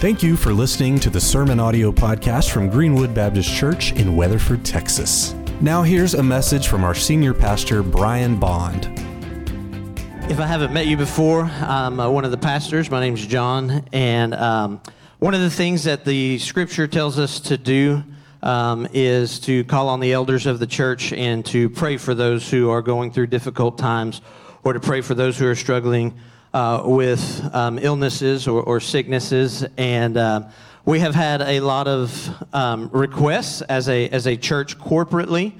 Thank you for listening to the Sermon Audio Podcast from Greenwood Baptist Church in Weatherford, Texas. Now, here's a message from our senior pastor, Brian Bond. If I haven't met you before, I'm uh, one of the pastors. My name's John. And um, one of the things that the scripture tells us to do um, is to call on the elders of the church and to pray for those who are going through difficult times or to pray for those who are struggling uh, with um, illnesses or, or, sicknesses. And uh, we have had a lot of um, requests as a, as a church corporately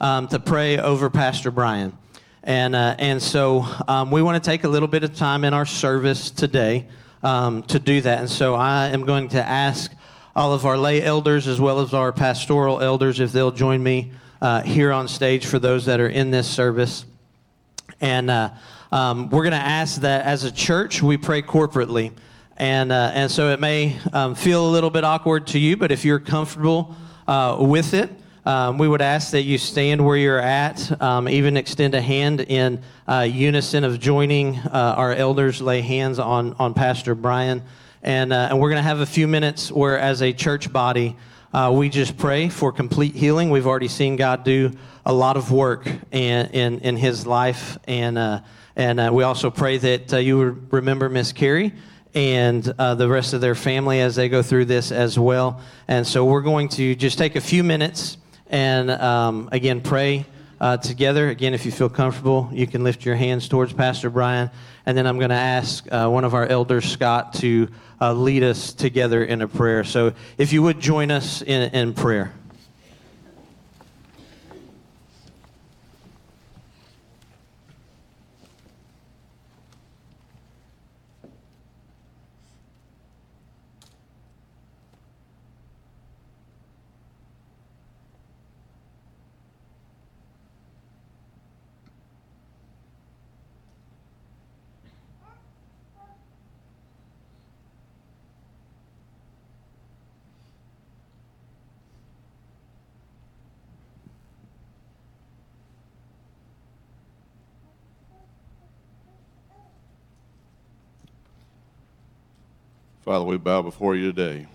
um, to pray over Pastor Brian. And, uh, and so um, we want to take a little bit of time in our service today um, to do that. And so I am going to ask all of our lay elders as well as our pastoral elders if they'll join me uh, here on stage for those that are in this service. And uh, um, we're going to ask that as a church we pray corporately. And, uh, and so it may um, feel a little bit awkward to you, but if you're comfortable uh, with it, um, we would ask that you stand where you're at, um, even extend a hand in uh, unison of joining uh, our elders, lay hands on, on Pastor Brian. And, uh, and we're going to have a few minutes where, as a church body, uh, we just pray for complete healing. We've already seen God do a lot of work in, in, in his life. And, uh, and uh, we also pray that uh, you would remember Miss Carrie and uh, the rest of their family as they go through this as well. And so we're going to just take a few minutes and um, again pray uh, together. Again, if you feel comfortable, you can lift your hands towards Pastor Brian. And then I'm going to ask uh, one of our elders, Scott, to uh, lead us together in a prayer. So if you would join us in, in prayer. Father, we bow before you today.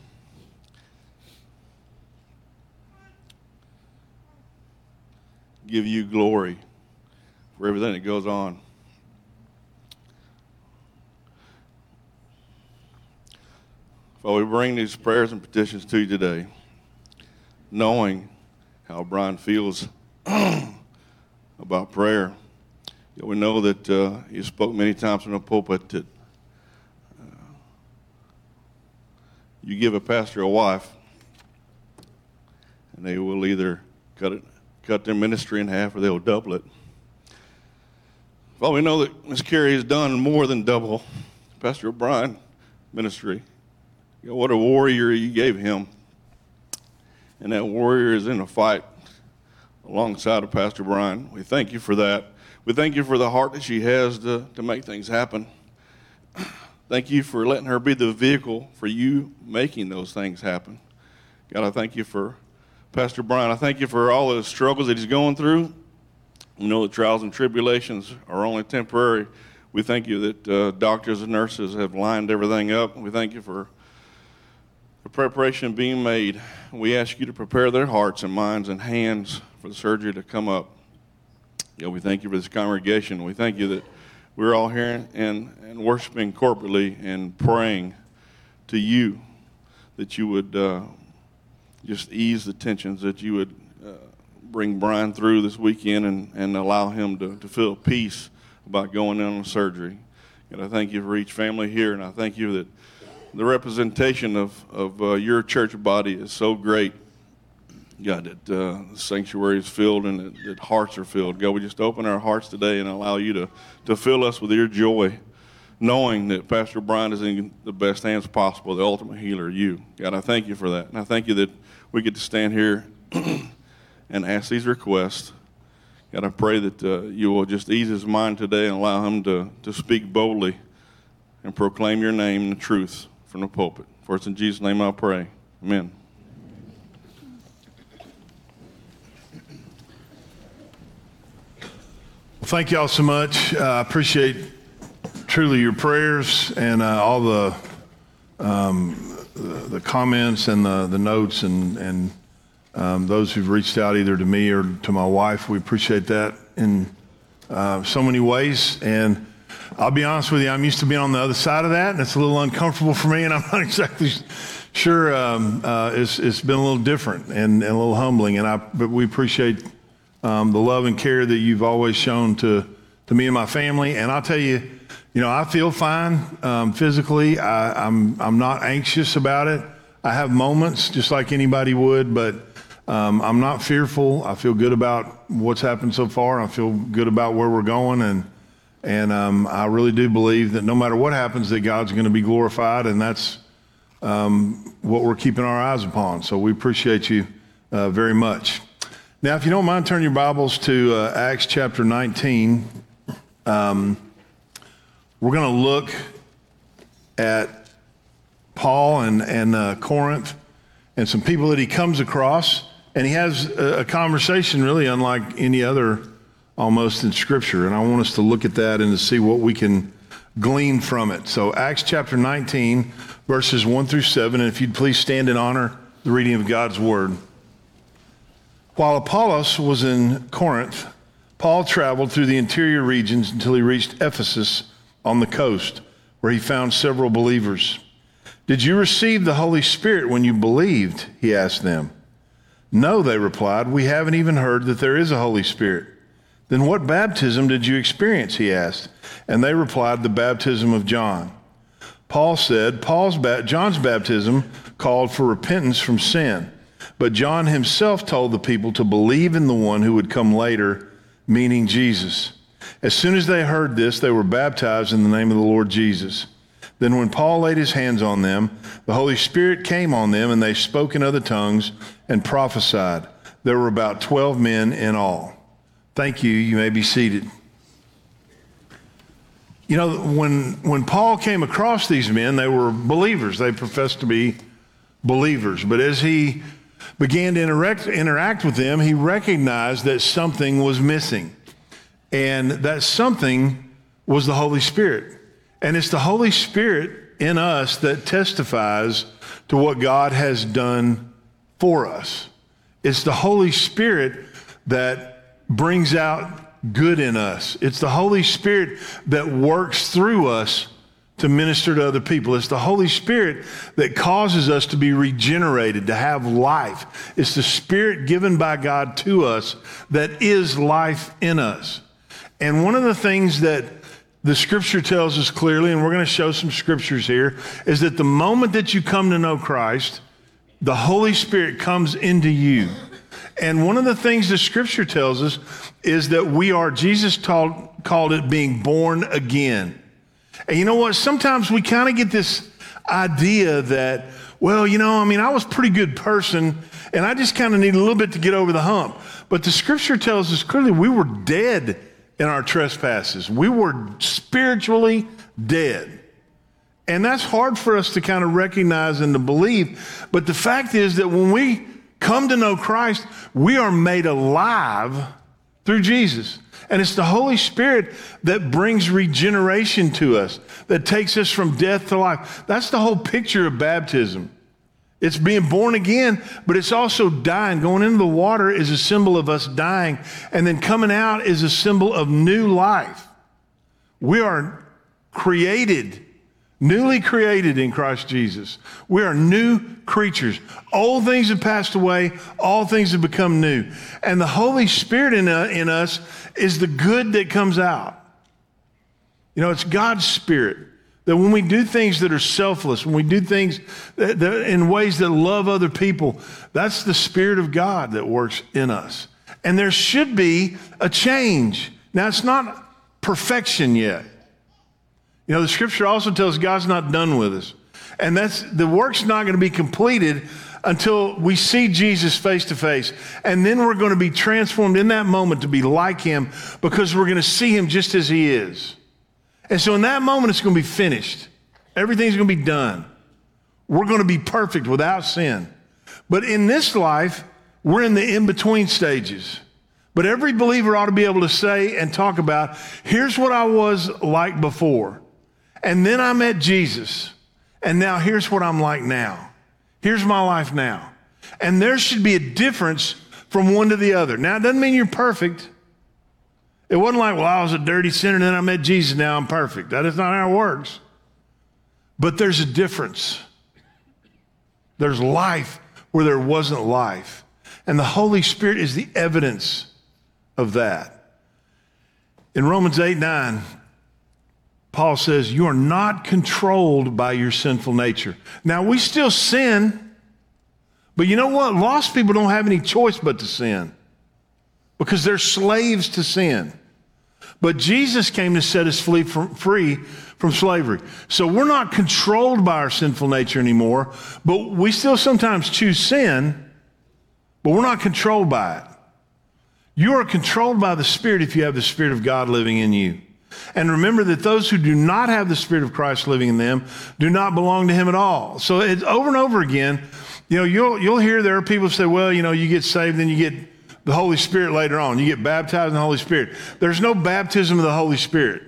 Give you glory for everything that goes on. Father, we bring these prayers and petitions to you today, knowing how Brian feels about prayer. We know that uh, you spoke many times from the pulpit that you give a pastor a wife, and they will either cut it, cut their ministry in half, or they'll double it. Well, we know that Miss Carrie has done more than double Pastor O'Brien ministry. You know, what a warrior you gave him. And that warrior is in a fight alongside of Pastor Brian. We thank you for that. We thank you for the heart that she has to, to make things happen. Thank you for letting her be the vehicle for you making those things happen. God, I thank you for Pastor Brian. I thank you for all the struggles that he's going through. We know the trials and tribulations are only temporary. We thank you that uh, doctors and nurses have lined everything up. We thank you for the preparation being made. We ask you to prepare their hearts and minds and hands for the surgery to come up. Yeah, we thank you for this congregation. We thank you that we're all here and, and worshiping corporately and praying to you that you would uh, just ease the tensions, that you would uh, bring Brian through this weekend and, and allow him to, to feel peace about going in on surgery. And I thank you for each family here, and I thank you that the representation of, of uh, your church body is so great God, that uh, the sanctuary is filled and that, that, hearts are filled. God, we just open our hearts today and allow you to, to fill us with your joy, knowing that Pastor Brian is in the best hands possible, the ultimate healer, you. God, I thank you for that. And I thank you that we get to stand here and ask these requests. God, I pray that uh, you will just ease his mind today and allow him to, to speak boldly and proclaim your name and the truth from the pulpit. For it's in Jesus' name I pray. Amen. Thank y'all so much. I uh, appreciate truly your prayers and uh, all the um, the, comments and the, the notes and, and um, those who've reached out either to me or to my wife. We appreciate that in uh, so many ways. And I'll be honest with you, I'm used to being on the other side of that, and it's a little uncomfortable for me, and I'm not exactly sure um, uh, it's, it's been a little different and, and, a little humbling. And I, but we appreciate um, the love and care that you've always shown to, to me and my family. And I'll tell you, you know, I feel fine um, physically. I, I'm, I'm not anxious about it. I have moments just like anybody would, but um, I'm not fearful. I feel good about what's happened so far. I feel good about where we're going, and and um, I really do believe that no matter what happens, that God's going to be glorified, and that's um, what we're keeping our eyes upon. So we appreciate you uh, very much. Now, if you don't mind, turn your Bibles to uh, Acts chapter 19. Um, we're going to look at Paul and and uh, Corinth and some people that he comes across and he has a, conversation really unlike any other almost in Scripture. And I want us to look at that and to see what we can glean from it. So, Acts chapter 19, verses 1 through 7. And if you'd please stand in honor the reading of God's word. While Apollos was in Corinth, Paul traveled through the interior regions until he reached Ephesus on the coast, where he found several believers. Did you receive the Holy Spirit when you believed? He asked them. No, they replied, we haven't even heard that there is a Holy Spirit. Then what baptism did you experience? He asked. And they replied, the baptism of John. Paul said, Paul's ba- John's baptism called for repentance from sin, but John himself told the people to believe in the one who would come later, meaning Jesus. As soon as they heard this, they were baptized in the name of the Lord Jesus. Then, when Paul laid his hands on them, the Holy Spirit came on them, and they spoke in other tongues and prophesied. There were about 12 men in all. Thank you. You may be seated. You know, when, when Paul came across these men, they were believers. They professed to be believers. But as he began to interact, interact with them, he recognized that something was missing. And that something was the Holy Spirit. And it's the Holy Spirit in us that testifies to what God has done for us. It's the Holy Spirit that brings out good in us. It's the Holy Spirit that works through us to minister to other people. It's the Holy Spirit that causes us to be regenerated, to have life. It's the Spirit given by God to us that is life in us. And one of the things that the scripture tells us clearly, and we're going to show some scriptures here, is that the moment that you come to know Christ, the Holy Spirit comes into you. And one of the things the scripture tells us is that we are, Jesus taught, called it being born again. And you know what? Sometimes we kind of get this idea that, well, you know, I mean, I was a pretty good person and I just kind of need a little bit to get over the hump. But the scripture tells us clearly we were dead in our trespasses. We were spiritually dead. And that's hard for us to kind of recognize and to believe. But the fact is that when we come to know Christ, we are made alive through Jesus. And it's the Holy Spirit that brings regeneration to us, that takes us from death to life. That's the whole picture of baptism. It's being born again, but it's also dying. Going into the water is a symbol of us dying, and then coming out is a symbol of new life. We are created, newly created in Christ Jesus. We are new creatures. Old things have passed away, all things have become new. And the Holy Spirit in, uh, in us is the good that comes out. You know, it's God's Spirit. That when we do things that are selfless, when we do things that, that in ways that love other people, that's the Spirit of God that works in us. And there should be a change. Now, it's not perfection yet. You know, the scripture also tells God's not done with us. And that's the work's not going to be completed until we see Jesus face to face. And then we're going to be transformed in that moment to be like him because we're going to see him just as he is. And so in that moment, it's going to be finished. Everything's going to be done. We're going to be perfect without sin. But in this life, we're in the in between stages. But every believer ought to be able to say and talk about here's what I was like before. And then I met Jesus. And now here's what I'm like now. Here's my life now. And there should be a difference from one to the other. Now, it doesn't mean you're perfect. It wasn't like, well, I was a dirty sinner and then I met Jesus, now I'm perfect. That is not how it works. But there's a difference. There's life where there wasn't life. And the Holy Spirit is the evidence of that. In Romans 8 9, Paul says, You are not controlled by your sinful nature. Now, we still sin, but you know what? Lost people don't have any choice but to sin because they're slaves to sin. But Jesus came to set us free from, free from slavery. So we're not controlled by our sinful nature anymore, but we still sometimes choose sin, but we're not controlled by it. You are controlled by the Spirit if you have the Spirit of God living in you. And remember that those who do not have the Spirit of Christ living in them do not belong to Him at all. So it's over and over again. You know, you'll, you'll hear there are people say, well, you know, you get saved, then you get the Holy Spirit later on. You get baptized in the Holy Spirit. There's no baptism of the Holy Spirit.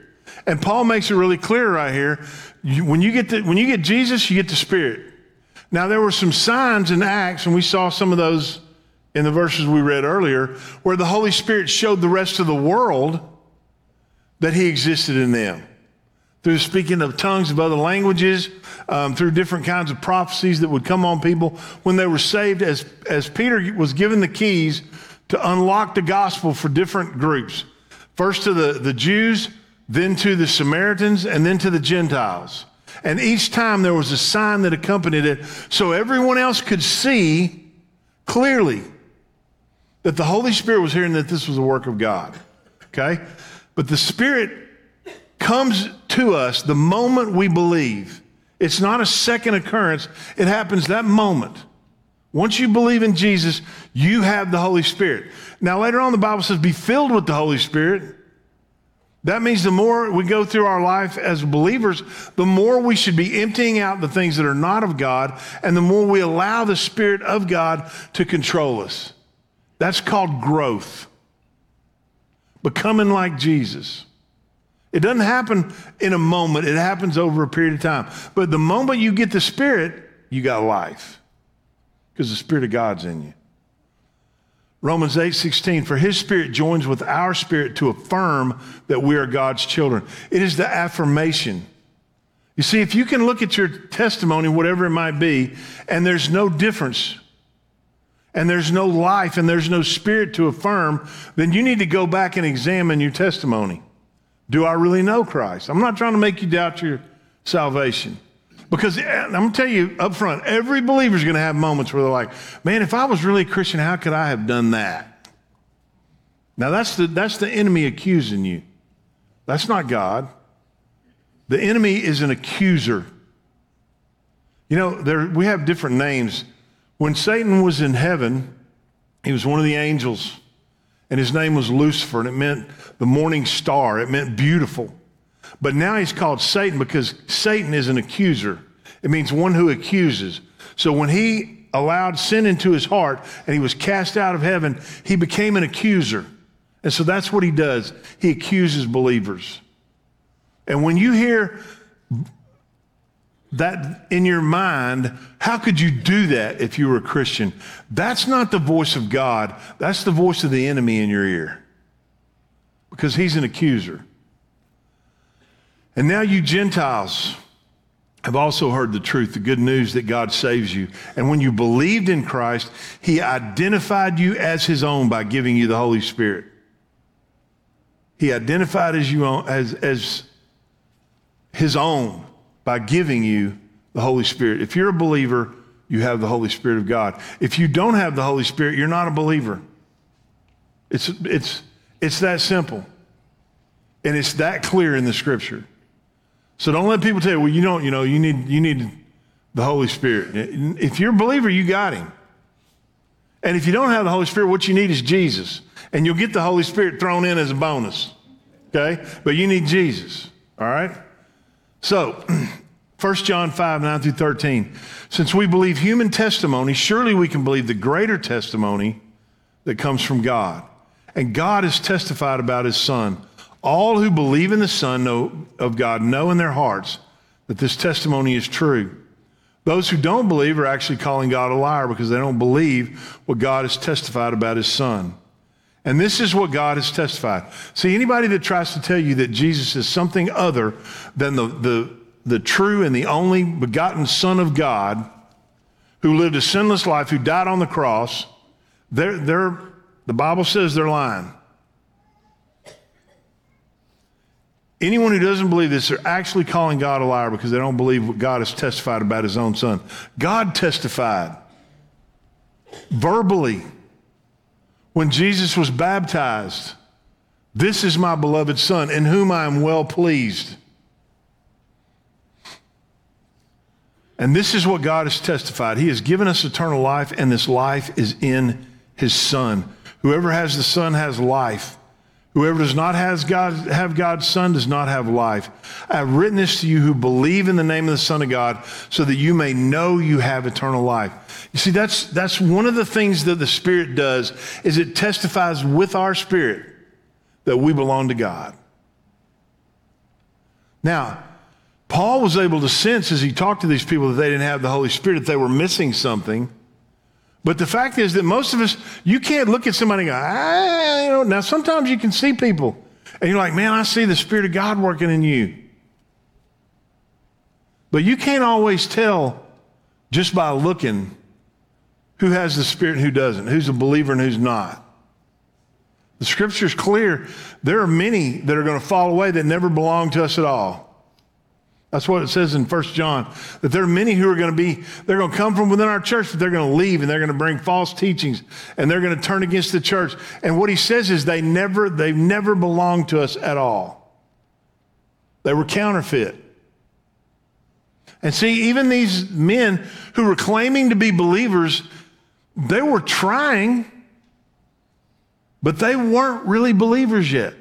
And Paul makes it really clear right here. You, when, you get the, when you get Jesus, you get the Spirit. Now, there were some signs in Acts, and we saw some of those in the verses we read earlier, where the Holy Spirit showed the rest of the world that He existed in them. Through speaking of tongues of other languages, um, through different kinds of prophecies that would come on people when they were saved, as, as Peter was given the keys to unlock the gospel for different groups. First to the, the Jews, then to the Samaritans, and then to the Gentiles. And each time there was a sign that accompanied it so everyone else could see clearly that the Holy Spirit was here and that this was a work of God. Okay? But the Spirit comes to us the moment we believe. It's not a second occurrence, it happens that moment. Once you believe in Jesus, you have the Holy Spirit. Now, later on, the Bible says, be filled with the Holy Spirit. That means the more we go through our life as believers, the more we should be emptying out the things that are not of God, and the more we allow the Spirit of God to control us. That's called growth. Becoming like Jesus. It doesn't happen in a moment, it happens over a period of time. But the moment you get the Spirit, you got life because the Spirit of God's in you. Romans 8 16, for his spirit joins with our spirit to affirm that we are God's children. It is the affirmation. You see, if you can look at your testimony, whatever it might be, and there's no difference and there's no life and there's no spirit to affirm, then you need to go back and examine your testimony. Do I really know Christ? I'm not trying to make you doubt your salvation. Because eh, I'm going to tell you up front, every believer is going to have moments where they're like, man, if I was really a Christian, how could I have done that? Now, that's the, that's the enemy accusing you. That's not God. The enemy is an accuser. You know, there, we have different names when Satan was in heaven, he was one of the angels, and his name was Lucifer, and it meant the morning star. It meant beautiful. But now he's called Satan because Satan is an accuser. It means one who accuses. So when he allowed sin into his heart and he was cast out of heaven, he became an accuser. And so that's what he does. He accuses believers. And when you hear that in your mind, how could you do that if you were a Christian? That's not the voice of God. That's the voice of the enemy in your ear because he's an accuser. And now you Gentiles have also heard the truth, the good news that God saves you. And when you believed in Christ, he identified you as his own by giving you the Holy Spirit. He identified as you as, as his own by giving you the Holy Spirit. If you're a believer, you have the Holy Spirit of God. If you don't have the Holy Spirit, you're not a believer. It's, it's, it's that simple. And it's that clear in the scripture. So don't let people tell you, well, you don't, you know, you need, you need the Holy Spirit. If you're a believer, you got him. And if you don't have the Holy Spirit, what you need is Jesus. And you'll get the Holy Spirit thrown in as a bonus. Okay? But you need Jesus. All right? So, 1 John 5, 9 through 13. Since we believe human testimony, surely we can believe the greater testimony that comes from God. And God has testified about his Son. All who believe in the Son know, of God know in their hearts that this testimony is true. Those who don't believe are actually calling God a liar because they don't believe what God has testified about his son. And this is what God has testified. See, anybody that tries to tell you that Jesus is something other than the, the, the true and the only begotten Son of God who lived a sinless life, who died on the cross, they're, they're, the Bible says they're lying. Anyone who doesn't believe this, they're actually calling God a liar because they don't believe what God has testified about his own son. God testified verbally when Jesus was baptized This is my beloved son, in whom I am well pleased. And this is what God has testified. He has given us eternal life, and this life is in his Son. Whoever has the Son has life. Whoever does not has God, have God's Son does not have life. I have written this to you who believe in the name of the Son of God so that you may know you have eternal life. You see, that's, that's one of the things that the Spirit does is it testifies with our spirit that we belong to God. Now, Paul was able to sense as he talked to these people that they didn't have the Holy Spirit, that they were missing something. But the fact is that most of us, you can't look at somebody and go, you know, now sometimes you can see people and you're like, man, I see the Spirit of God working in you. But you can't always tell just by looking who has the Spirit and who doesn't, who's a believer and who's not. The scripture's clear. There are many that are going to fall away that never belong to us at all. That's what it says in 1 John, that there are many who are going to be, they're going to come from within our church, but they're going to leave and they're going to bring false teachings and they're going to turn against the church. And what he says is they never, they've never belonged to us at all. They were counterfeit. And see, even these men who were claiming to be believers, they were trying, but they weren't really believers yet.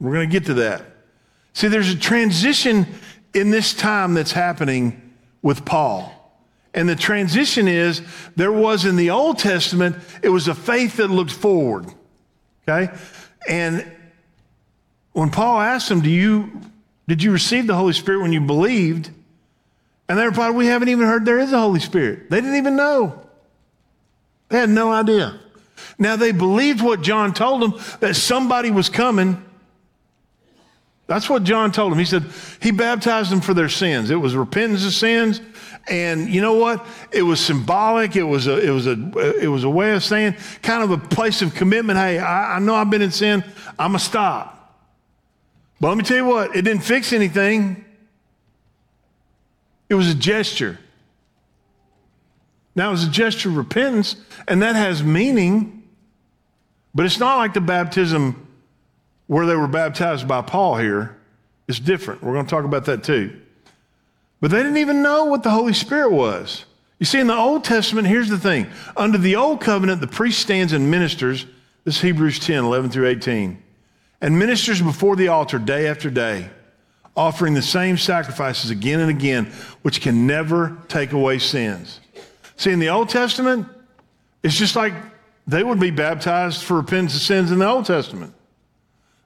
We're going to get to that. See, there's a transition in this time that's happening with Paul. And the transition is there was in the Old Testament, it was a faith that looked forward. Okay? And when Paul asked them, Do you did you receive the Holy Spirit when you believed? And they replied, We haven't even heard there is a Holy Spirit. They didn't even know. They had no idea. Now they believed what John told them that somebody was coming that's what John told him. He said he baptized them for their sins. It was repentance of sins. And you know what? It was symbolic. It was a, it was a, it was a way of saying kind of a place of commitment. Hey, I, I know I've been in sin. I'm going to stop. But let me tell you what, it didn't fix anything. It was a gesture. Now, it was a gesture of repentance, and that has meaning, but it's not like the baptism where they were baptized by Paul here is different. We're going to talk about that too. But they didn't even know what the Holy Spirit was. You see, in the Old Testament, here's the thing under the Old Covenant, the priest stands and ministers. This is Hebrews 10 11 through 18. And ministers before the altar day after day, offering the same sacrifices again and again, which can never take away sins. See, in the Old Testament, it's just like they would be baptized for repentance of sins in the Old Testament.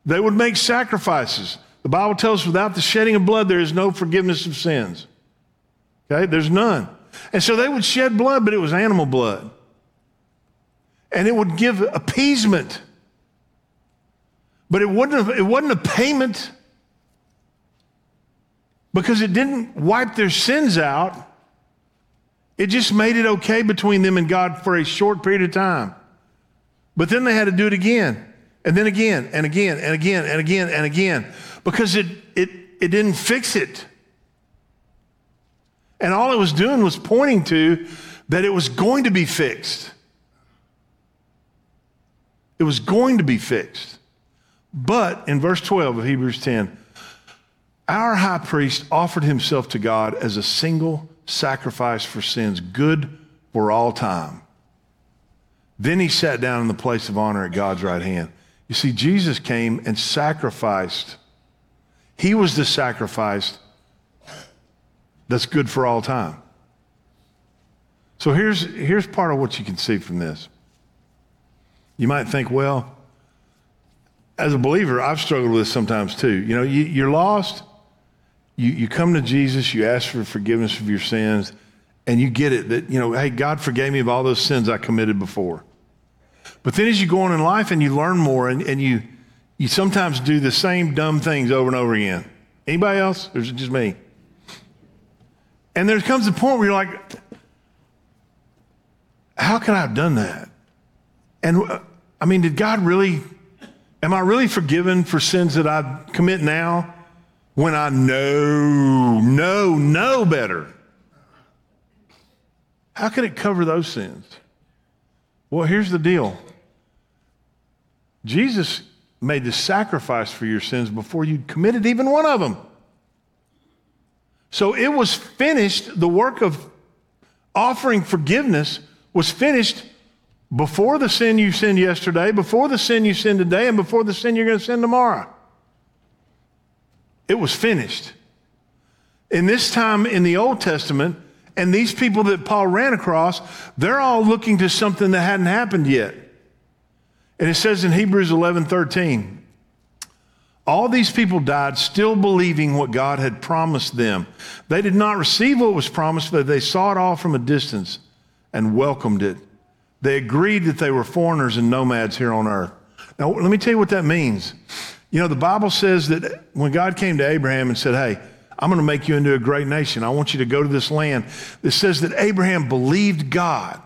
They would make sacrifices. The Bible tells us without the shedding of blood, there is no forgiveness of sins. Okay? There's none. And so they would shed blood, but it was animal blood. And it would give appeasement. But it wasn't a, it wasn't a payment because it didn't wipe their sins out. It just made it okay between them and God for a short period of time. But then they had to do it again. And then again and again and again and again and again because it, it, it didn't fix it. And all it was doing was pointing to that it was going to be fixed. It was going to be fixed. But in verse 12 of Hebrews 10, our high priest offered himself to God as a single sacrifice for sins, good for all time. Then he sat down in the place of honor at God's right hand. You see, Jesus came and sacrificed. He was the sacrifice that's good for all time. So here's, here's part of what you can see from this. You might think, well, as a believer, I've struggled with this sometimes too. You know, you, you're lost you, you come to Jesus, you ask for forgiveness of your sins, and you get it that, you know, hey, God forgave me of all those sins I committed before. But then as you go on in life and you learn more and, and you, you sometimes do the same dumb things over and over again. Anybody else? Or is it just me? And there comes a point where you're like, how could I have done that? And uh, I mean, did God really, am I really forgiven for sins that I commit now when I know, know, know better? How can it cover those sins? Well, here's the deal Jesus made the sacrifice for your sins before you committed even one of them. So it was finished, the work of offering forgiveness was finished before the sin you sinned yesterday, before the sin you sinned today, and before the sin you're going to sin tomorrow. It was finished. In this time in the Old Testament, and these people that Paul ran across, they're all looking to something that hadn't happened yet. And it says in Hebrews 11 13, all these people died still believing what God had promised them. They did not receive what was promised, but they saw it all from a distance and welcomed it. They agreed that they were foreigners and nomads here on earth. Now, let me tell you what that means. You know, the Bible says that when God came to Abraham and said, Hey, I'm going to make you into a great nation. I want you to go to this land. It says that Abraham believed God.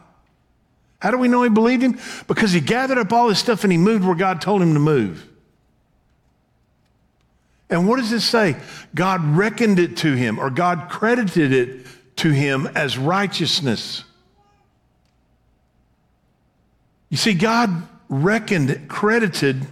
How do we know he believed him? Because he gathered up all his stuff and he moved where God told him to move. And what does it say? God reckoned it to him, or God credited it to him as righteousness. You see, God reckoned, credited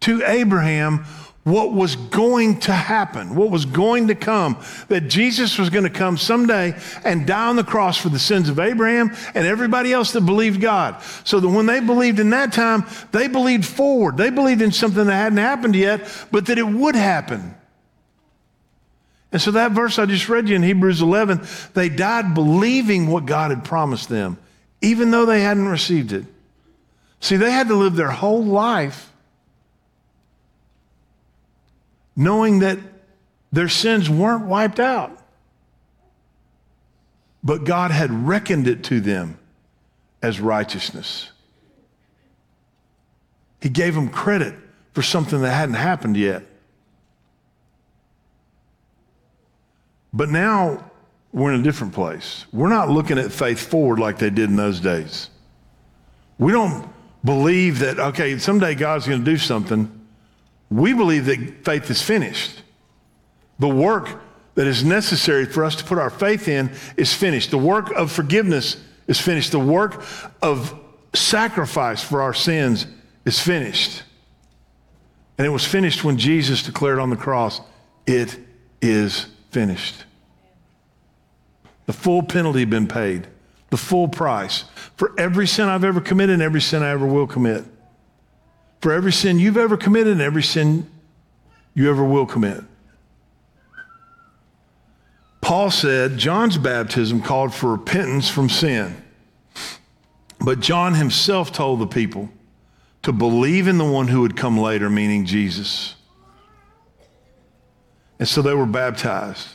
to Abraham what was going to happen, what was going to come, that Jesus was going to come someday and die on the cross for the sins of Abraham and everybody else that believed God. So that when they believed in that time, they believed forward. They believed in something that hadn't happened yet, but that it would happen. And so that verse I just read you in Hebrews 11, they died believing what God had promised them, even though they hadn't received it. See, they had to live their whole life knowing that their sins weren't wiped out. But God had reckoned it to them as righteousness. He gave them credit for something that hadn't happened yet. But now we're in a different place. We're not looking at faith forward like they did in those days. We don't believe that, okay, someday God's going to do something we believe that faith is finished. The work that is necessary for us to put our faith in is finished. The work of forgiveness is finished. The work of sacrifice for our sins is finished. And it was finished when Jesus declared on the cross, It is finished. The full penalty had been paid, the full price for every sin I've ever committed and every sin I ever will commit for every sin you've ever committed and every sin you ever will commit. Paul said John's baptism called for repentance from sin. But John himself told the people to believe in the one who would come later, meaning Jesus. And so they were baptized.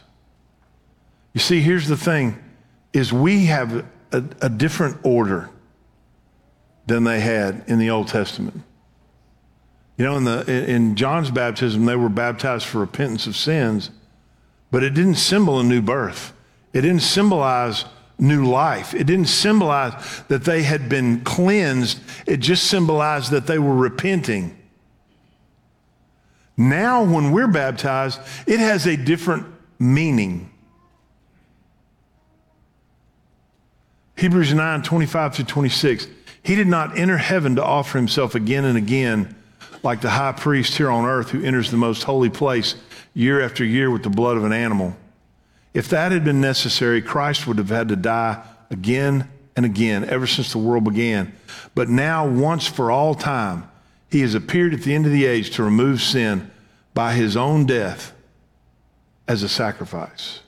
You see, here's the thing is we have a, a different order than they had in the Old Testament. You know, in, the, in John's baptism, they were baptized for repentance of sins, but it didn't symbol a new birth. It didn't symbolize new life. It didn't symbolize that they had been cleansed. It just symbolized that they were repenting. Now, when we're baptized, it has a different meaning. Hebrews 9 25 to 26. He did not enter heaven to offer himself again and again like the high priest here on earth who enters the most holy place year after year with the blood of an animal. If that had been necessary, Christ would have had to die again and again ever since the world began. But now, once for all time, he has appeared at the end of the age to remove sin by his own death as a sacrifice.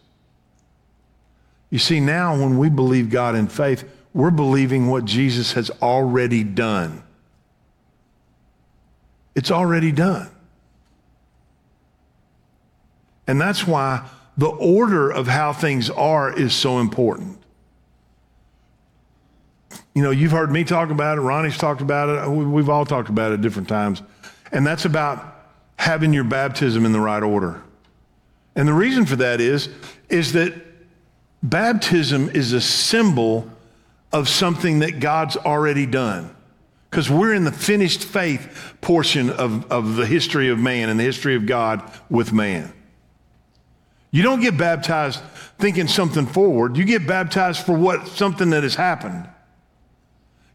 You see, now when we believe God in faith, we're believing what Jesus has already done. It's already done. And that's why the order of how things are is so important. You know, you've heard me talk about it, Ronnie's talked about it, we've all talked about it different times. And that's about having your baptism in the right order. And the reason for that is, is that baptism is a symbol of something that God's already done. Because we're in the finished faith portion of, of the history of man and the history of God with man. You don't get baptized thinking something forward. You get baptized for what something that has happened.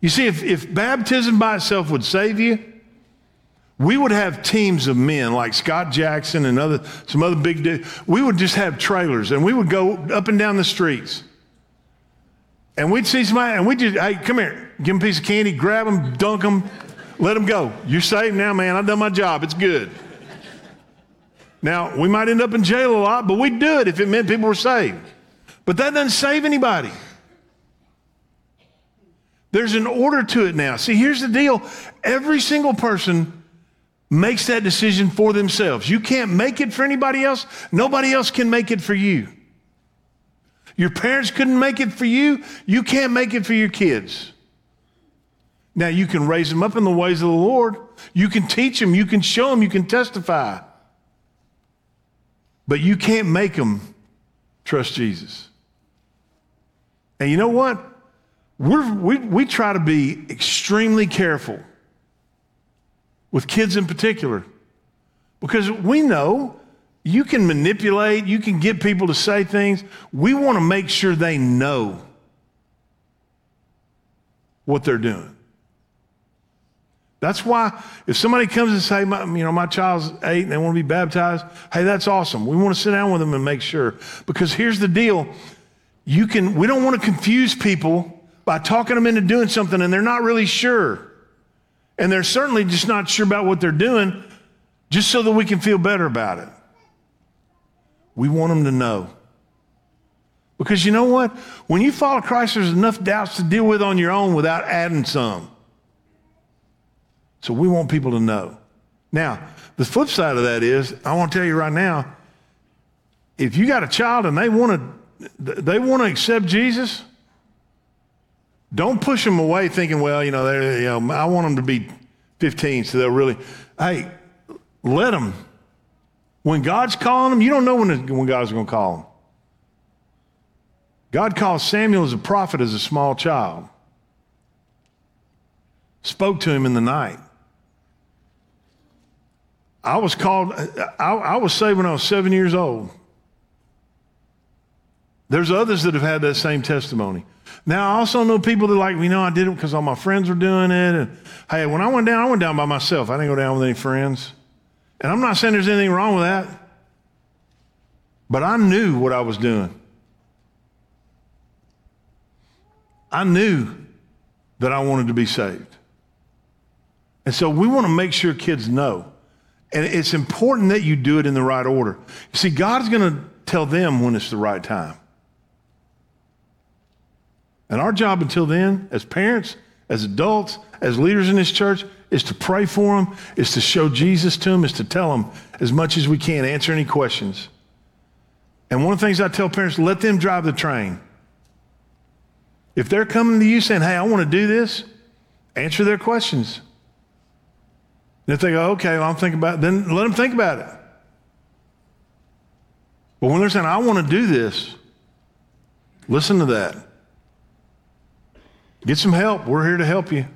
You see, if, if baptism by itself would save you, we would have teams of men like Scott Jackson and other some other big dudes. We would just have trailers and we would go up and down the streets. And we'd see somebody and we'd just, hey, come here, give him a piece of candy, grab him, dunk him, let him go. You're saved now, man. I've done my job. It's good. Now, we might end up in jail a lot, but we'd do it if it meant people were saved. But that doesn't save anybody. There's an order to it now. See, here's the deal every single person makes that decision for themselves. You can't make it for anybody else, nobody else can make it for you. Your parents couldn't make it for you, you can't make it for your kids. Now, you can raise them up in the ways of the Lord. You can teach them, you can show them, you can testify. But you can't make them trust Jesus. And you know what? We're, we, we try to be extremely careful with kids in particular because we know you can manipulate, you can get people to say things. We want to make sure they know what they're doing. That's why if somebody comes and say, my, you know, my child's eight and they want to be baptized, hey, that's awesome. We want to sit down with them and make sure. Because here's the deal. You can, we don't want to confuse people by talking them into doing something and they're not really sure. And they're certainly just not sure about what they're doing, just so that we can feel better about it. We want them to know. Because you know what? When you follow Christ, there's enough doubts to deal with on your own without adding some. So we want people to know. Now, the flip side of that is, I want to tell you right now, if you got a child and they want to, they want to accept Jesus, don't push them away thinking, well, you know, you know, I want them to be 15 so they'll really, hey, let them. When God's calling them, you don't know when, when God's going to call them. God called Samuel as a prophet as a small child, spoke to him in the night. I was called, I, I was saved when I was seven years old. There's others that have had that same testimony. Now, I also know people that like, you know, I did it because all my friends were doing it. And hey, when I went down, I went down by myself. I didn't go down with any friends. And I'm not saying there's anything wrong with that. But I knew what I was doing. I knew that I wanted to be saved. And so we want to make sure kids know. And it's important that you do it in the right order. You see, God's going to tell them when it's the right time. And our job until then, as parents, as adults, as leaders in this church, is to pray for them, is to show Jesus to them, is to tell them as much as we can, answer any questions. And one of the things I tell parents, let them drive the train. If they're coming to you saying, hey, I want to do this, answer their questions. And if they go, okay, well, I'm thinking about it, then let them think about it. But when they're saying, I want to do this, listen to that. Get some help. We're here to help you.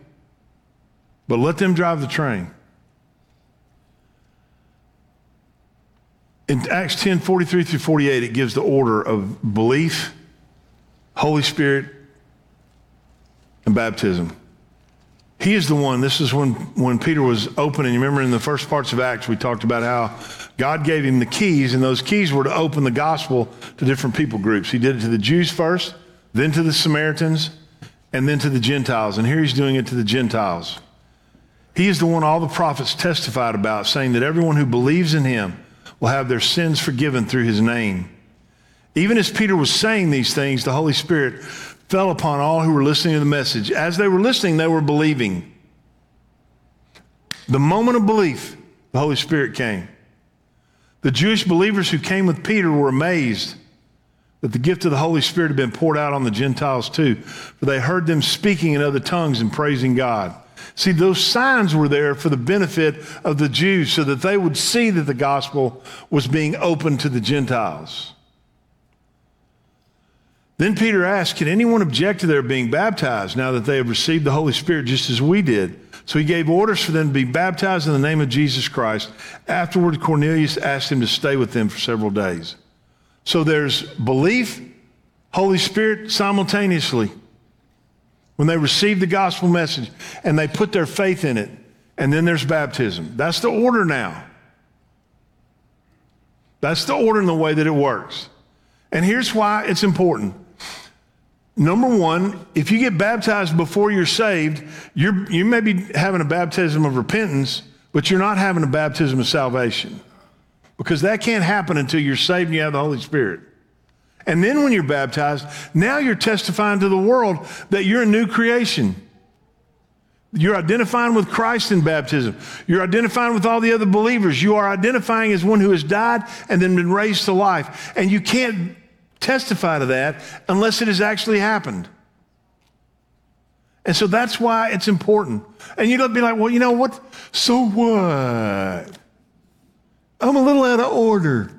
But let them drive the train. In Acts 10 43 through 48, it gives the order of belief, Holy Spirit, and baptism. He is the one. This is when, when Peter was opening. You remember in the first parts of Acts, we talked about how God gave him the keys, and those keys were to open the gospel to different people groups. He did it to the Jews first, then to the Samaritans, and then to the Gentiles. And here he's doing it to the Gentiles. He is the one all the prophets testified about, saying that everyone who believes in him will have their sins forgiven through his name. Even as Peter was saying these things, the Holy Spirit fell upon all who were listening to the message. As they were listening, they were believing. The moment of belief, the Holy Spirit came. The Jewish believers who came with Peter were amazed that the gift of the Holy Spirit had been poured out on the Gentiles too, for they heard them speaking in other tongues and praising God. See, those signs were there for the benefit of the Jews so that they would see that the gospel was being opened to the Gentiles. Then Peter asked, Can anyone object to their being baptized now that they have received the Holy Spirit just as we did? So he gave orders for them to be baptized in the name of Jesus Christ. Afterward, Cornelius asked him to stay with them for several days. So there's belief, Holy Spirit simultaneously. When they receive the gospel message and they put their faith in it, and then there's baptism. That's the order now. That's the order in the way that it works. And here's why it's important. Number one, if you get baptized before you're saved, you're, you may be having a baptism of repentance, but you're not having a baptism of salvation. Because that can't happen until you're saved and you have the Holy Spirit. And then when you're baptized, now you're testifying to the world that you're a new creation. You're identifying with Christ in baptism. You're identifying with all the other believers. You are identifying as one who has died and then been raised to life. And you can't testify to that unless it has actually happened. And so that's why it's important. And you're going to be like, well, you know what? So what? I'm a little out of order.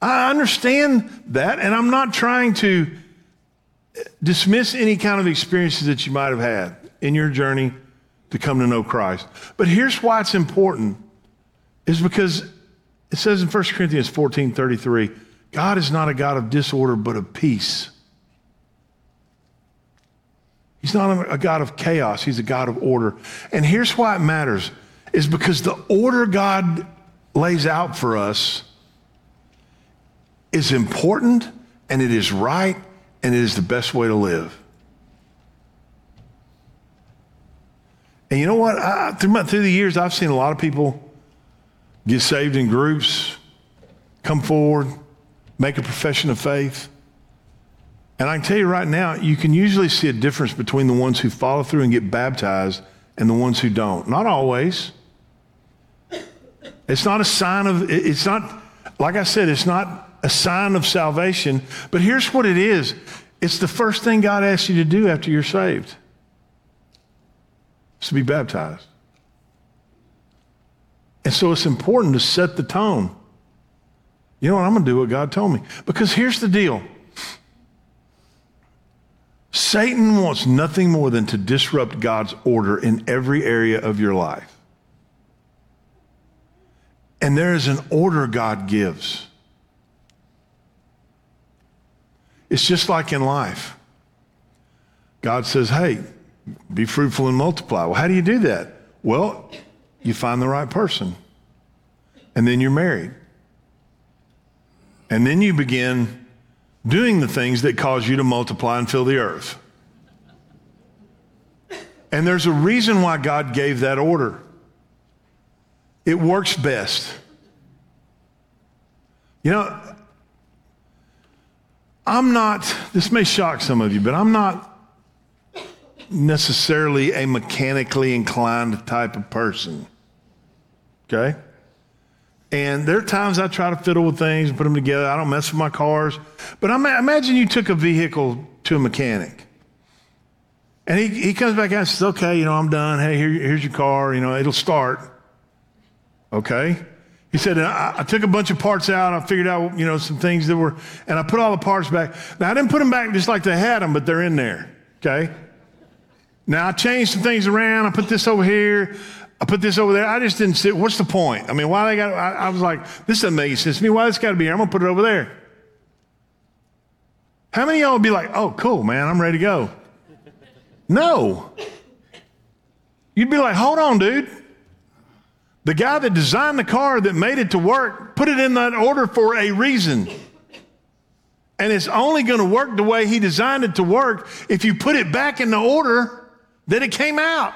I understand that, and I'm not trying to dismiss any kind of experiences that you might have had in your journey to come to know Christ. But here's why it's important is because it says in 1 Corinthians 14 33, God is not a God of disorder, but of peace. He's not a God of chaos, He's a God of order. And here's why it matters is because the order God lays out for us is important and it is right and it is the best way to live. And you know what? I, through, my, through the years, I've seen a lot of people get saved in groups, come forward, make a profession of faith. And I can tell you right now, you can usually see a difference between the ones who follow through and get baptized and the ones who don't. Not always. It's not a sign of, it's not, like I said, it's not a sign of salvation. But here's what it is it's the first thing God asks you to do after you're saved. It's to be baptized. And so it's important to set the tone. You know what? I'm going to do what God told me. Because here's the deal Satan wants nothing more than to disrupt God's order in every area of your life. And there is an order God gives. It's just like in life. God says, hey, be fruitful and multiply. Well, how do you do that? Well, you find the right person, and then you're married. And then you begin doing the things that cause you to multiply and fill the earth. And there's a reason why God gave that order. It works best. You know, I'm not, this may shock some of you, but I'm not necessarily a mechanically inclined type of person. Okay? And there are times I try to fiddle with things and put them together. I don't mess with my cars. But imagine you took a vehicle to a mechanic. And he, he comes back and says, okay, you know, I'm done. Hey, here, here's your car. You know, it'll start. Okay? He said, I, I, took a bunch of parts out. I figured out, you know, some things that were, and I put all the parts back. Now, I didn't put them back just like they had them, but they're in there. Okay? Now, I changed some things around. I put this over here. I put this over there. I just didn't see. What's the point? I mean, why they got? I, I was like, this doesn't make sense to me. Why this got to be here? I'm gonna put it over there. How many of y'all would be like, oh, cool, man, I'm ready to go? No. You'd be like, hold on, dude. The guy that designed the car that made it to work put it in that order for a reason. And it's only going to work the way he designed it to work if you put it back in the order that it came out.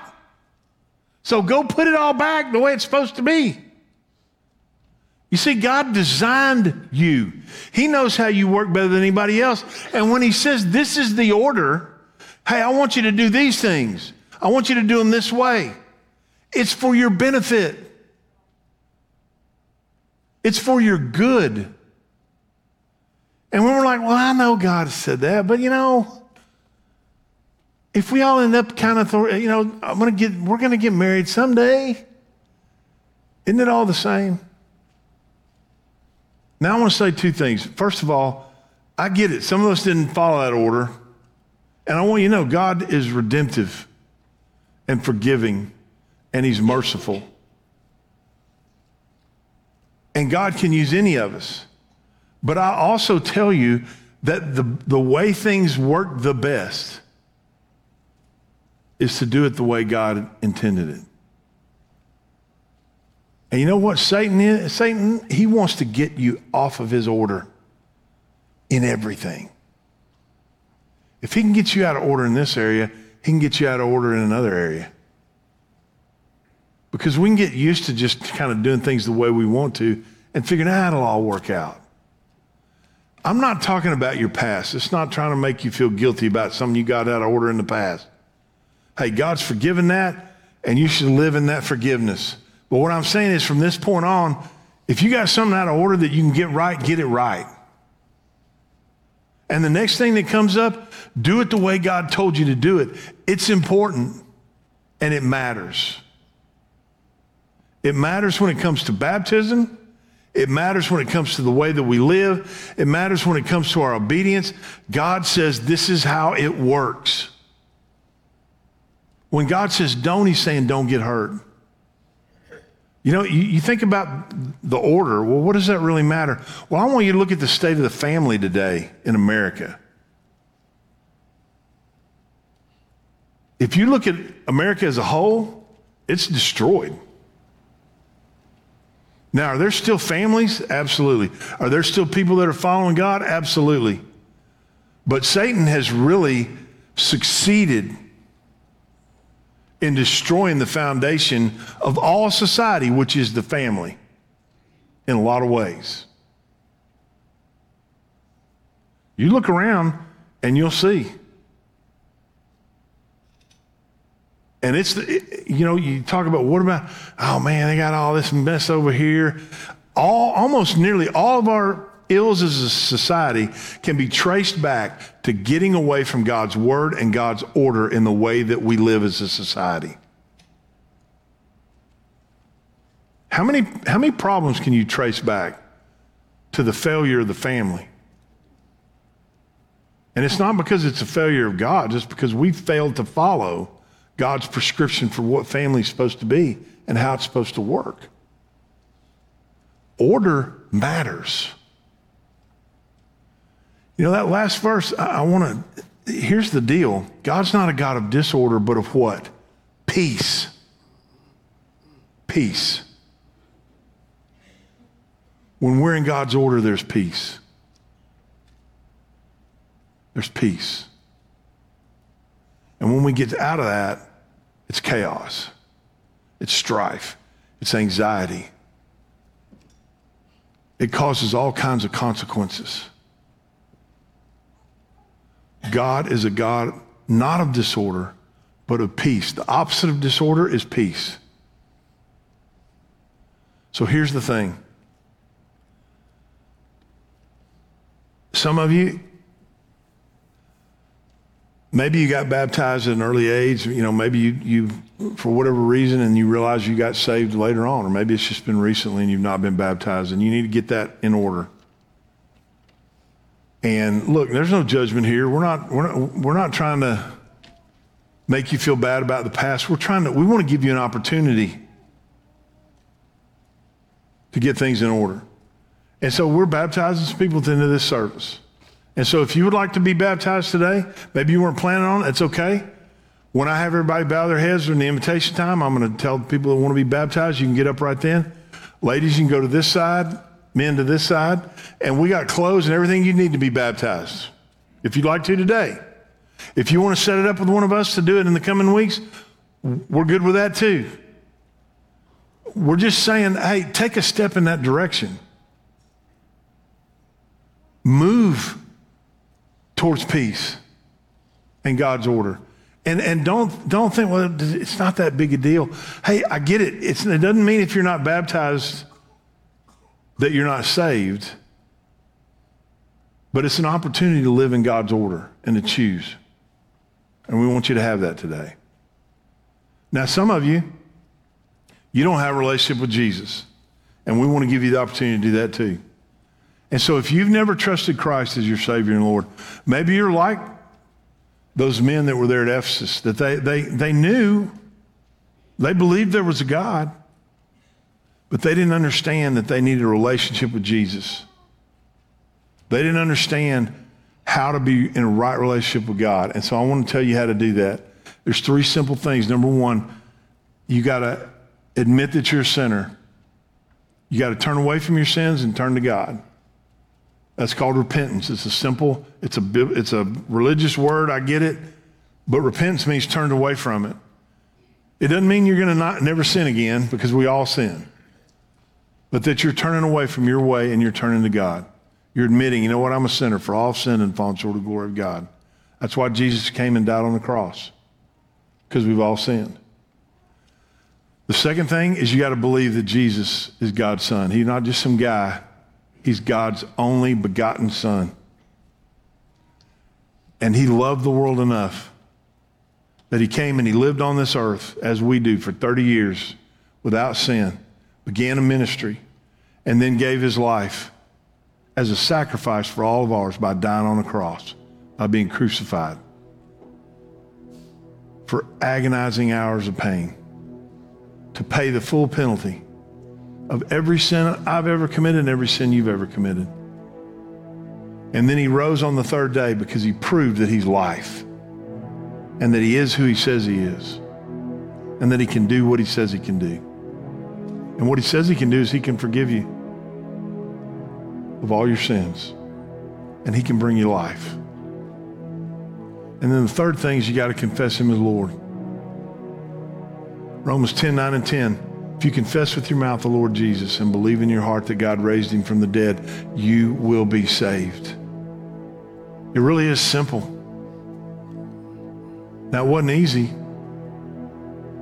So go put it all back the way it's supposed to be. You see, God designed you. He knows how you work better than anybody else. And when He says, This is the order, hey, I want you to do these things, I want you to do them this way, it's for your benefit. It's for your good. And when we're like, well, I know God said that, but you know, if we all end up kind of, you know, I'm gonna get, we're gonna get married someday. Isn't it all the same? Now I want to say two things. First of all, I get it. Some of us didn't follow that order. And I want you to know God is redemptive and forgiving, and He's merciful. And God can use any of us. But I also tell you that the, the way things work the best is to do it the way God intended it. And you know what Satan is? Satan, he wants to get you off of his order in everything. If he can get you out of order in this area, he can get you out of order in another area. Because we can get used to just kind of doing things the way we want to and figuring out it'll all work out. I'm not talking about your past. It's not trying to make you feel guilty about something you got out of order in the past. Hey, God's forgiven that, and you should live in that forgiveness. But what I'm saying is from this point on, if you got something out of order that you can get right, get it right. And the next thing that comes up, do it the way God told you to do it. It's important and it matters. It matters when it comes to baptism. It matters when it comes to the way that we live. It matters when it comes to our obedience. God says this is how it works. When God says don't, He's saying don't get hurt. You know, you, you, think about the order. Well, what does that really matter? Well, I want you to look at the state of the family today in America. If you look at America as a whole, it's destroyed. Now, are there still families? Absolutely. Are there still people that are following God? Absolutely. But Satan has really succeeded in destroying the foundation of all society, which is the family, in a lot of ways. You look around and you'll see. And it's, the, you know, you talk about what about, oh man, they got all this mess over here. All, almost nearly all of our ills as a society can be traced back to getting away from God's word and God's order in the way that we live as a society. How many, how many problems can you trace back to the failure of the family? And it's not because it's a failure of God, it's because we failed to follow God's prescription for what family is supposed to be and how it's supposed to work. Order matters. You know, that last verse, I, I want to, here's the deal God's not a God of disorder, but of what? Peace. Peace. When we're in God's order, there's peace. There's peace. And when we get out of that, it's chaos, it's strife, it's anxiety. It causes all kinds of consequences. God is a God not of disorder, but of peace. The opposite of disorder is peace. So here's the thing some of you, maybe you got baptized at an early age, you know, maybe you, you, for whatever reason, and you realize you got saved later on, or maybe it's just been recently and you've not been baptized, and you need to get that in order. And look, there's no judgment here. We're not, we're not, we're not trying to make you feel bad about the past. We're trying to, we want to give you an opportunity to get things in order. And so we're baptizing some people at the end of this service. And so if you would like to be baptized today, maybe you weren't planning on it, it's okay. When I have everybody bow their heads during the invitation time, I'm going to tell people that want to be baptized, you can get up right then. Ladies, you can go to this side men to this side, and we got clothes and everything you need to be baptized if you'd like to today. If you want to set it up with one of us to do it in the coming weeks, we're good with that too. We're just saying, hey, take a step in that direction. Move towards peace and God's order. And, and don't, don't think, well, it's not that big a deal. Hey, I get it. It's, it doesn't mean if you're not baptized that you're not saved, but it's an opportunity to live in God's order and to choose. And we want you to have that today. Now, some of you, you don't have a relationship with Jesus, and we want to give you the opportunity to do that too. And so, if you've never trusted Christ as your Savior and Lord, maybe you're like those men that were there at Ephesus, that they, they, they knew, they believed there was a God, but they didn't understand that they needed a relationship with Jesus. They didn't understand how to be in a right relationship with God. And so I want to tell you how to do that. There's three simple things. Number one, you got to admit that you're a sinner. You got to turn away from your sins and turn to God. That's called repentance. It's a simple, it's a, it's a religious word, I get it, but repentance means turned away from it. It doesn't mean you're going to not never sin again because we all sin. But that you're turning away from your way and you're turning to God. You're admitting, you know what, I'm a sinner, for all sin and fallen short of the glory of God. That's why Jesus came and died on the cross, because we've all sinned. The second thing is you got to believe that Jesus is God's son. He's not just some guy, he's God's only begotten son. And he loved the world enough that he came and he lived on this earth as we do for 30 years without sin, began a ministry, and then gave his life as a sacrifice for all of ours by dying on the cross, by being crucified for agonizing hours of pain to pay the full penalty of every sin I've ever committed and every sin you've ever committed. And then he rose on the third day because he proved that he's life and that he is who he says he is and that he can do what he says he can do. And what he says he can do is he can forgive you of all your sins and he can bring you life. And then the third thing is you got to confess him as Lord. Romans 10, 9 and 10. If you confess with your mouth the Lord Jesus and believe in your heart that God raised him from the dead, you will be saved. It really is simple. It wasn't easy.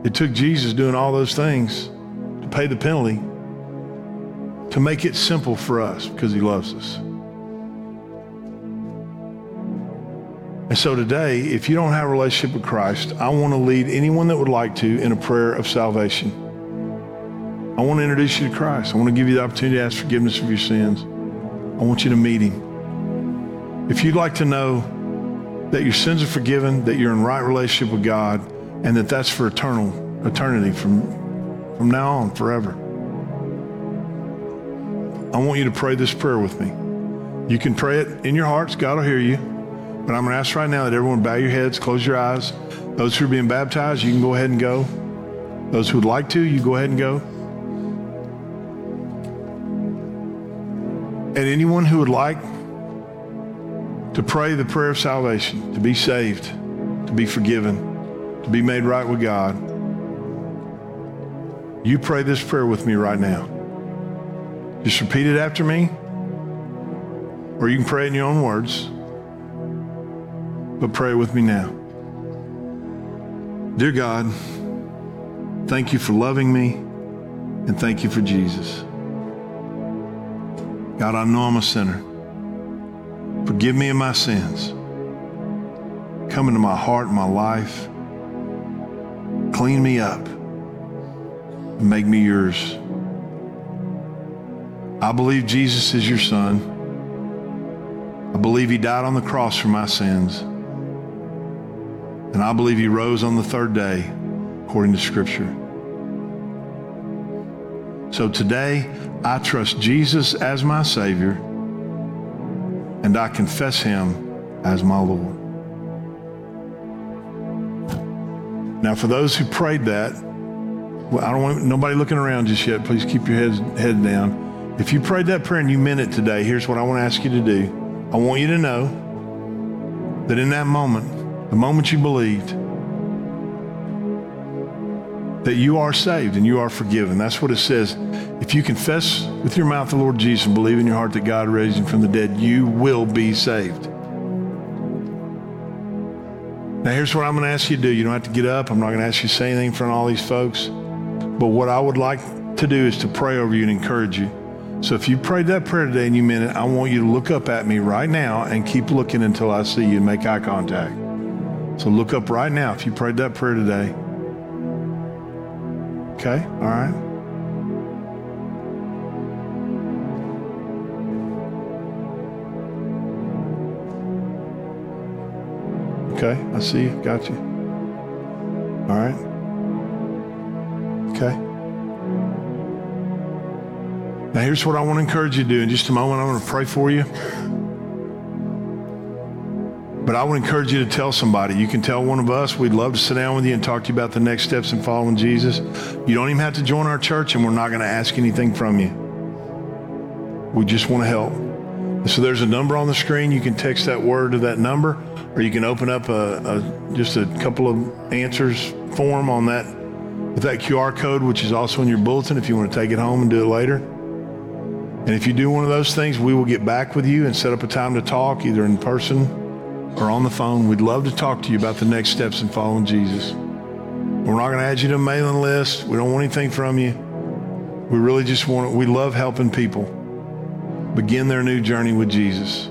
It took Jesus doing all those things to pay the penalty to make it simple for us because he loves us. And so today, if you don't have a relationship with Christ, I want to lead anyone that would like to in a prayer of salvation. I want to introduce you to Christ. I want to give you the opportunity to ask forgiveness of your sins. I want you to meet him. If you'd like to know that your sins are forgiven, that you're in right relationship with God, and that that's for eternal eternity from, from now on, forever. I want you to pray this prayer with me. You can pray it in your hearts. God will hear you. But I'm going to ask right now that everyone bow your heads, close your eyes. Those who are being baptized, you can go ahead and go. Those who would like to, you go ahead and go. And anyone who would like to pray the prayer of salvation, to be saved, to be forgiven, to be made right with God, you pray this prayer with me right now. Just repeat it after me, or you can pray in your own words. But pray with me now. Dear God, thank you for loving me and thank you for Jesus. God, I know I'm a sinner. Forgive me of my sins. Come into my heart and my life. Clean me up make me yours. I believe Jesus is your son. I believe he died on the cross for my sins. And I believe he rose on the third day, according to Scripture. So today, I trust Jesus as my Savior, and I confess him as my Lord. Now, for those who prayed that, well, I don't want nobody looking around just yet. Please keep your heads, head down. If you prayed that prayer and you meant it today, here's what I want to ask you to do. I want you to know that in that moment, the moment you believed that you are saved and you are forgiven. That's what it says. If you confess with your mouth the Lord Jesus and believe in your heart that God raised him from the dead, you will be saved. Now, here's what I'm going to ask you to do. You don't have to get up. I'm not going to ask you to say anything in front of all these folks. But what I would like to do is to pray over you and encourage you. So if you prayed that prayer today and you meant it, I want you to look up at me right now and keep looking until I see you and make eye contact. So look up right now if you prayed that prayer today. Okay? All right? Okay, I see you. Got you. All right. Okay. Now, here's what I want to encourage you to do. In just a moment, I'm going to pray for you. But I would encourage you to tell somebody. You can tell one of us. We'd love to sit down with you and talk to you about the next steps in following Jesus. You don't even have to join our church, and we're not going to ask anything from you. We just want to help. So there's a number on the screen. You can text that word to that number, or you can open up a, a just a couple of answers form on that with that QR code, which is also in your bulletin if you want to take it home and do it later. And if you do one of those things, we will get back with you and set up a time to talk, either in person or on the phone. We'd love to talk to you about the next steps in following Jesus. We're not going to add you to a mailing list. We don't want anything from you. We really just want, to, we love helping people begin their new journey with Jesus.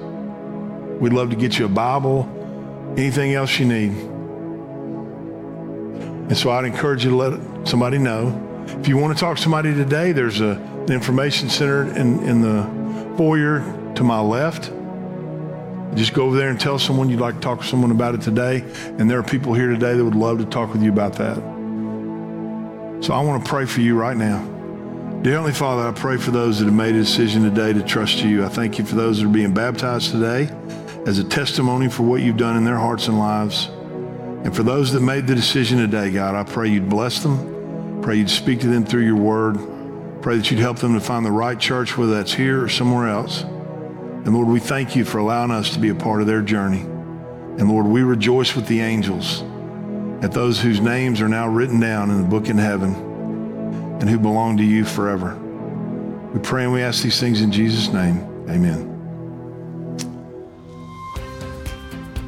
We'd love to get you a Bible, anything else you need. And so I'd encourage you to let somebody know. If you want to talk to somebody today, there's a, an information center in, in the foyer to my left. Just go over there and tell someone you'd like to talk to someone about it today. And there are people here today that would love to talk with you about that. So I want to pray for you right now. Dear Heavenly Father, I pray for those that have made a decision today to trust you. I thank you for those that are being baptized today as a testimony for what you've done in their hearts and lives. And for those that made the decision today, God, I pray you'd bless them. Pray you'd speak to them through your word. Pray that you'd help them to find the right church, whether that's here or somewhere else. And Lord, we thank you for allowing us to be a part of their journey. And Lord, we rejoice with the angels at those whose names are now written down in the book in heaven and who belong to you forever. We pray and we ask these things in Jesus' name. Amen.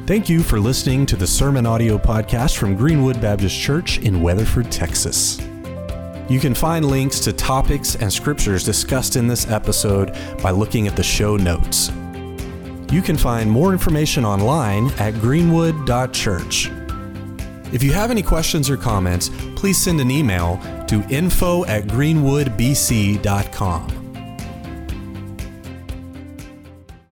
Thank you for listening to the Sermon Audio Podcast from Greenwood Baptist Church in Weatherford, Texas. You can find links to topics and scriptures discussed in this episode by looking at the show notes. You can find more information online at greenwood.church. If you have any questions or comments, please send an email to info at greenwoodbc.com.